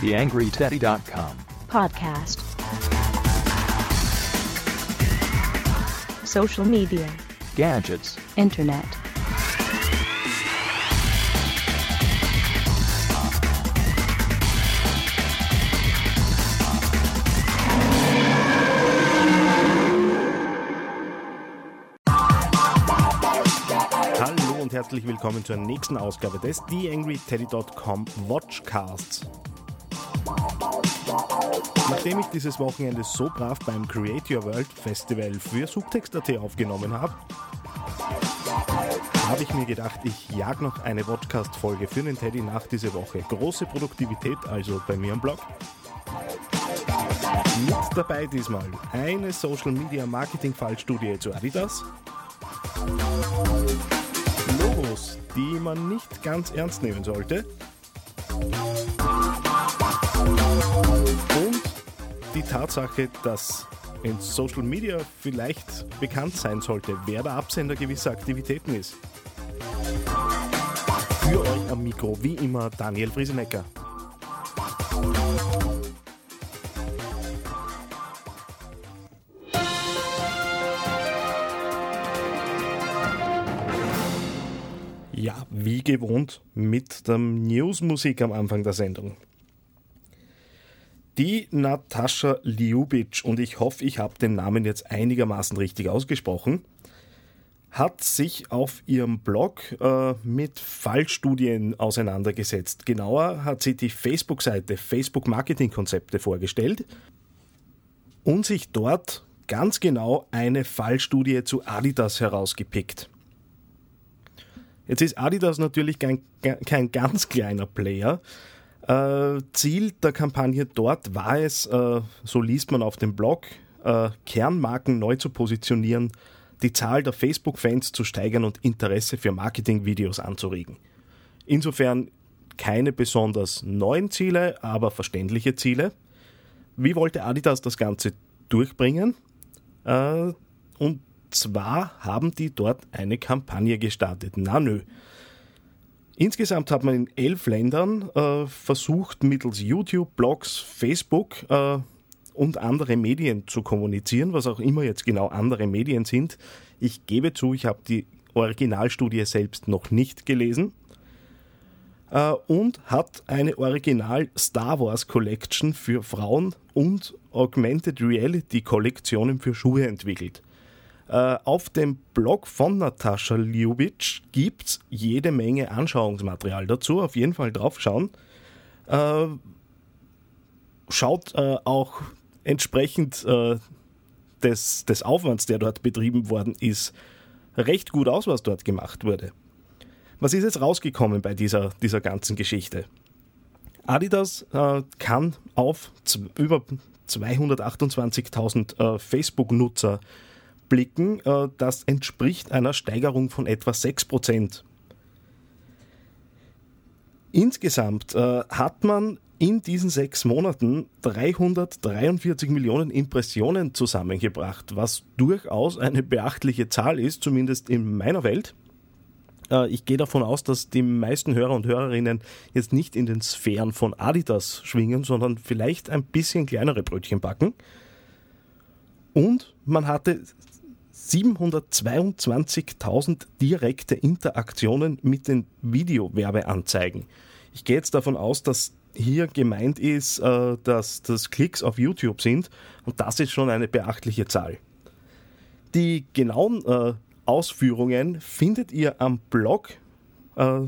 TheAngryTeddy.com podcast, social media, Gadgets, internet, herzlich willkommen zur nächsten Ausgabe des TheAngryTeddy.com Watchcasts. Nachdem ich dieses Wochenende so brav beim Create Your World Festival für Subtext.at aufgenommen habe, habe ich mir gedacht, ich jag noch eine Podcast-Folge für den Teddy nach dieser Woche. Große Produktivität also bei mir am Blog. Mit dabei diesmal eine Social Media Marketing Fallstudie zu Adidas, Logos, die man nicht ganz ernst nehmen sollte. Und die Tatsache, dass in Social Media vielleicht bekannt sein sollte, wer der Absender gewisser Aktivitäten ist. Für euch am Mikro wie immer Daniel Friesenecker. Wie gewohnt mit der Newsmusik am Anfang der Sendung. Die Natascha Ljubic, und ich hoffe, ich habe den Namen jetzt einigermaßen richtig ausgesprochen, hat sich auf ihrem Blog äh, mit Fallstudien auseinandergesetzt. Genauer hat sie die Facebook-Seite Facebook Marketing Konzepte vorgestellt und sich dort ganz genau eine Fallstudie zu Adidas herausgepickt. Jetzt ist Adidas natürlich kein, kein ganz kleiner Player. Äh, Ziel der Kampagne dort war es, äh, so liest man auf dem Blog, äh, Kernmarken neu zu positionieren, die Zahl der Facebook-Fans zu steigern und Interesse für Marketing-Videos anzuregen. Insofern keine besonders neuen Ziele, aber verständliche Ziele. Wie wollte Adidas das Ganze durchbringen? Und zwar haben die dort eine Kampagne gestartet. Na nö. Insgesamt hat man in elf Ländern äh, versucht, mittels YouTube, Blogs, Facebook äh, und andere Medien zu kommunizieren, was auch immer jetzt genau andere Medien sind. Ich gebe zu, ich habe die Originalstudie selbst noch nicht gelesen. Äh, und hat eine Original Star Wars Collection für Frauen und Augmented Reality Kollektionen für Schuhe entwickelt. Äh, auf dem Blog von Natascha Ljubic gibt es jede Menge Anschauungsmaterial dazu. Auf jeden Fall draufschauen. Äh, schaut äh, auch entsprechend des, des Aufwands, der dort betrieben worden ist, recht gut aus, was dort gemacht wurde. Was ist jetzt rausgekommen bei dieser, dieser ganzen Geschichte? Adidas kann auf über 228.000 äh, Facebook-Nutzer blicken, äh, das entspricht einer Steigerung von etwa 6%. Insgesamt äh, hat man in diesen sechs Monaten 343 Millionen Impressionen zusammengebracht, was durchaus eine beachtliche Zahl ist, zumindest in meiner Welt. Äh, ich gehe davon aus, dass die meisten Hörer und Hörerinnen jetzt nicht in den Sphären von Adidas schwingen, sondern vielleicht ein bisschen kleinere Brötchen backen. Und man hatte 722.000 direkte Interaktionen mit den Videowerbeanzeigen. Ich gehe jetzt davon aus, dass hier gemeint ist, äh, dass das Klicks auf YouTube sind und das ist schon eine beachtliche Zahl. Die genauen äh, Ausführungen findet ihr am Blog äh,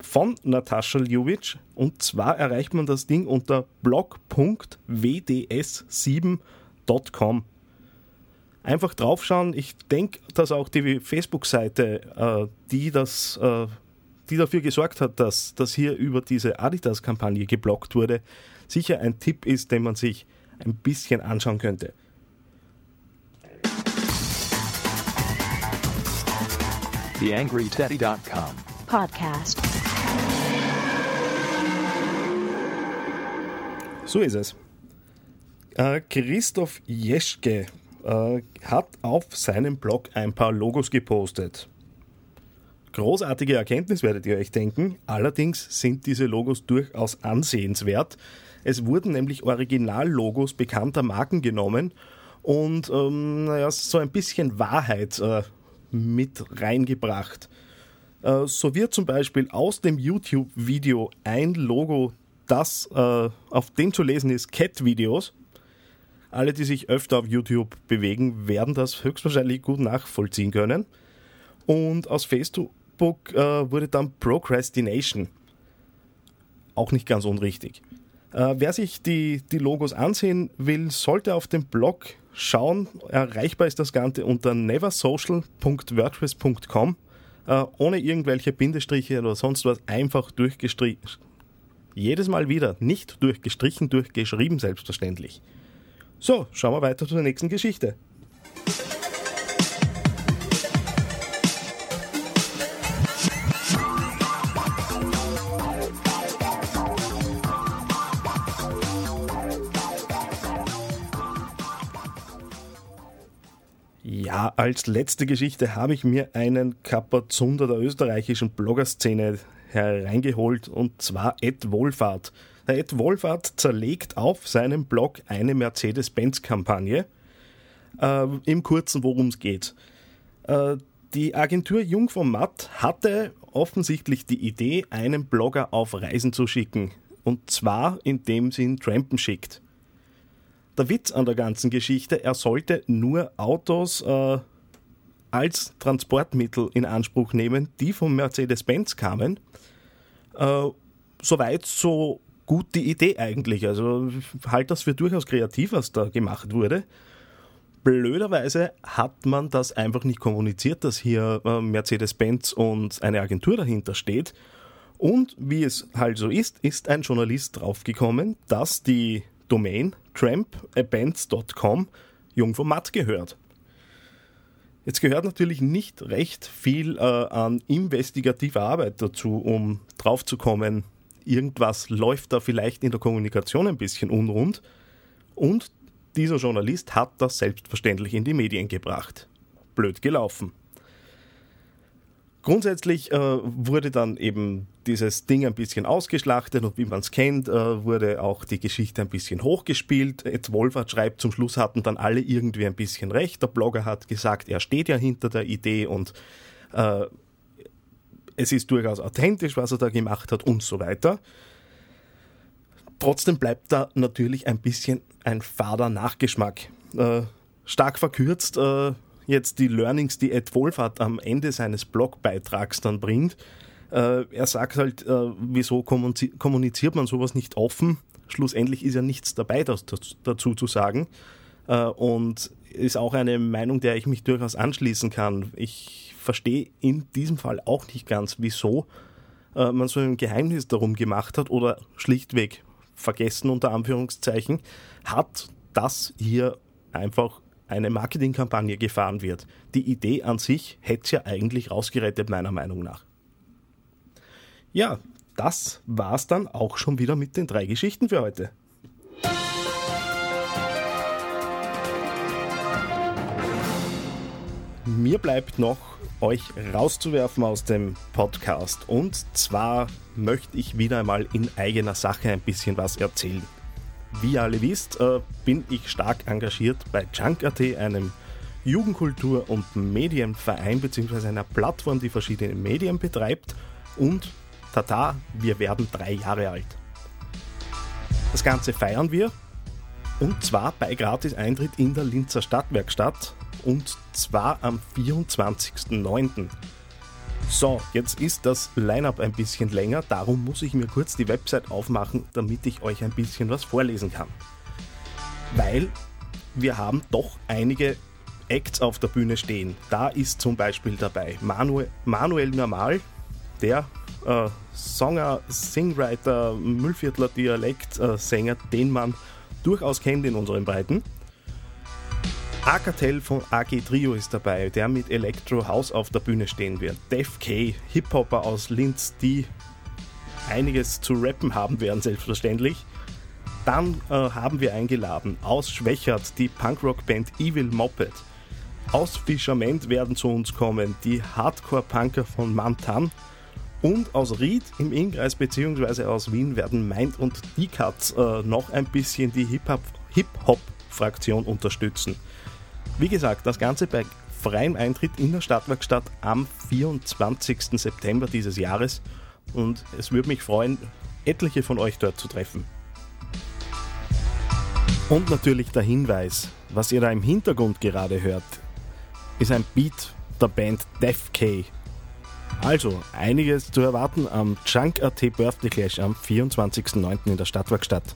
von Natascha Ljubic und zwar erreicht man das Ding unter blog.wds7.com. Einfach draufschauen. Ich denke, dass auch die Facebook-Seite, die das die dafür gesorgt hat, dass, dass hier über diese Adidas-Kampagne geblockt wurde, sicher ein Tipp ist, den man sich ein bisschen anschauen könnte. TheAngryTeddy.com podcast, So ist es. Äh, Christoph Jeschke äh, hat auf seinem Blog ein paar Logos gepostet. großartige Erkenntnis, werdet ihr euch denken. Allerdings sind diese Logos durchaus ansehenswert. Es wurden nämlich Originallogos bekannter Marken genommen und ähm, naja, so ein bisschen Wahrheit äh, mit reingebracht. Äh, so wird zum Beispiel aus dem YouTube-Video ein Logo, das äh, auf dem zu lesen ist, Cat-Videos. Alle, die sich öfter auf YouTube bewegen, werden das höchstwahrscheinlich gut nachvollziehen können. Und aus Facebook äh, wurde dann Procrastination. Auch nicht ganz unrichtig. Äh, wer sich die, die Logos ansehen will, sollte auf dem Blog schauen. Erreichbar ist das Ganze unter neversocial.wordpress.com. Äh, ohne irgendwelche Bindestriche oder sonst was, einfach durchgestrichen. Jedes Mal wieder, nicht durchgestrichen, durchgeschrieben, selbstverständlich. So, schauen wir weiter zu der nächsten Geschichte. Ja, als letzte Geschichte habe ich mir einen Kapazunder der österreichischen Bloggerszene hereingeholt und zwar Ed Wohlfahrt. Der Ed Wohlfahrt zerlegt auf seinem Blog eine Mercedes-Benz-Kampagne. Äh, Im Kurzen, worum es geht. Äh, die Agentur Jung von Matt hatte offensichtlich die Idee, einen Blogger auf Reisen zu schicken. Und zwar, indem sie ihn trampen schickt der Witz an der ganzen Geschichte, er sollte nur Autos äh, als Transportmittel in Anspruch nehmen, die von Mercedes-Benz kamen. Äh, Soweit so gut die Idee eigentlich. Also halt das für durchaus kreativ, was da gemacht wurde. Blöderweise hat man das einfach nicht kommuniziert, dass hier äh, Mercedes-Benz und eine Agentur dahinter steht. Und wie es halt so ist, ist ein Journalist draufgekommen, dass die Domain trampands.com Jung vom Matt gehört. Jetzt gehört natürlich nicht recht viel äh, an investigativer Arbeit dazu, um draufzukommen, irgendwas läuft da vielleicht in der Kommunikation ein bisschen unrund. Und dieser Journalist hat das selbstverständlich in die Medien gebracht. Blöd gelaufen. Grundsätzlich äh, wurde dann eben dieses Ding ein bisschen ausgeschlachtet und wie man es kennt, äh, wurde auch die Geschichte ein bisschen hochgespielt. Ed Wolfert schreibt, zum Schluss hatten dann alle irgendwie ein bisschen recht. Der Blogger hat gesagt, er steht ja hinter der Idee und äh, es ist durchaus authentisch, was er da gemacht hat und so weiter. Trotzdem bleibt da natürlich ein bisschen ein fader Nachgeschmack. Äh, stark verkürzt äh, jetzt die Learnings, die Ed Wohlfahrt am Ende seines Blogbeitrags dann bringt. Äh, er sagt halt, äh, wieso kommuniziert man sowas nicht offen? Schlussendlich ist ja nichts dabei, das, das dazu zu sagen. Äh, und ist auch eine Meinung, der ich mich durchaus anschließen kann. Ich verstehe in diesem Fall auch nicht ganz, wieso äh, man so ein Geheimnis darum gemacht hat oder schlichtweg vergessen unter Anführungszeichen hat, dass hier einfach eine Marketingkampagne gefahren wird. Die Idee an sich hätte es ja eigentlich rausgerettet, meiner Meinung nach. Ja, das war's dann auch schon wieder mit den drei Geschichten für heute. Mir bleibt noch, euch rauszuwerfen aus dem Podcast. Und zwar möchte ich wieder einmal in eigener Sache ein bisschen was erzählen. Wie ihr alle wisst, äh, bin ich stark engagiert bei Junk.at, einem Jugendkultur- und Medienverein bzw. einer Plattform, die verschiedene Medien betreibt. Und tata, wir werden drei Jahre alt. Das Ganze feiern wir und zwar bei Gratis-Eintritt in der Linzer Stadtwerkstatt und zwar am 24.09. So, jetzt ist das Line-up ein bisschen länger, darum muss ich mir kurz die Website aufmachen, damit ich euch ein bisschen was vorlesen kann. Weil wir haben doch einige Acts auf der Bühne stehen. Da ist zum Beispiel dabei Manuel, Manuel Normal, der äh, Songer, Singwriter, Müllviertler Dialekt-Sänger, äh, den man durchaus kennt in unseren Breiten. Akatel von AG Trio ist dabei, der mit Electro House auf der Bühne stehen wird. Def K, Hip-Hopper aus Linz, die einiges zu rappen haben werden, selbstverständlich. Dann äh, haben wir eingeladen aus Schwächert die Punkrock-Band Evil Moped. Aus Fischerment werden zu uns kommen die Hardcore-Punker von Mantan. Und aus Ried im Innkreis bzw. aus Wien werden Mind und die Cuts äh, noch ein bisschen die Hip-Hop-Fraktion unterstützen. Wie gesagt, das Ganze bei freiem Eintritt in der Stadtwerkstatt am 24. September dieses Jahres. Und es würde mich freuen, etliche von euch dort zu treffen. Und natürlich der Hinweis, was ihr da im Hintergrund gerade hört, ist ein Beat der Band Def K. Also, einiges zu erwarten am Junk.at Birthday Clash am 24.09. in der Stadtwerkstatt.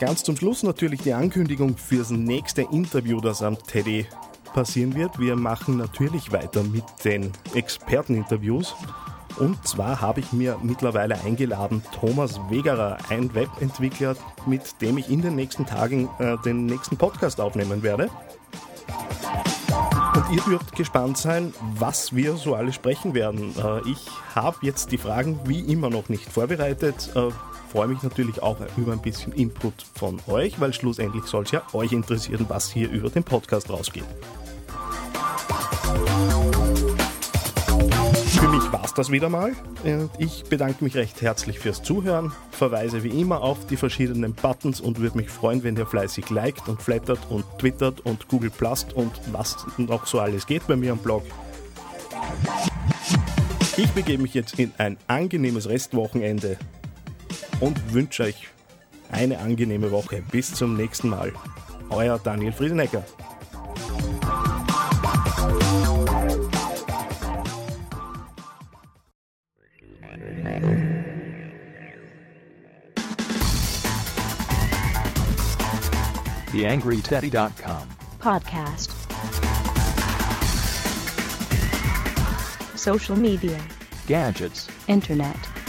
Ganz zum Schluss natürlich die Ankündigung fürs nächste Interview, das am Teddy passieren wird. Wir machen natürlich weiter mit den Experteninterviews. Und zwar habe ich mir mittlerweile eingeladen Thomas Wegerer, ein Webentwickler, mit dem ich in den nächsten Tagen äh, den nächsten Podcast aufnehmen werde. Und ihr dürft gespannt sein, was wir so alle sprechen werden. Äh, ich habe jetzt die Fragen wie immer noch nicht vorbereitet. Äh, freue mich natürlich auch über ein bisschen Input von euch, weil schlussendlich soll es ja euch interessieren, was hier über den Podcast rausgeht. Für mich war es das wieder mal. Ich bedanke mich recht herzlich fürs Zuhören, verweise wie immer auf die verschiedenen Buttons und würde mich freuen, wenn ihr fleißig liked und flattert und twittert und Google Plast und was noch so alles geht bei mir am Blog. Ich begebe mich jetzt in ein angenehmes Restwochenende und wünsche euch eine angenehme Woche. Bis zum nächsten Mal. Euer Daniel Friesenecker. TheAngryTeddy.com. Podcast. Social media. Gadgets. Internet.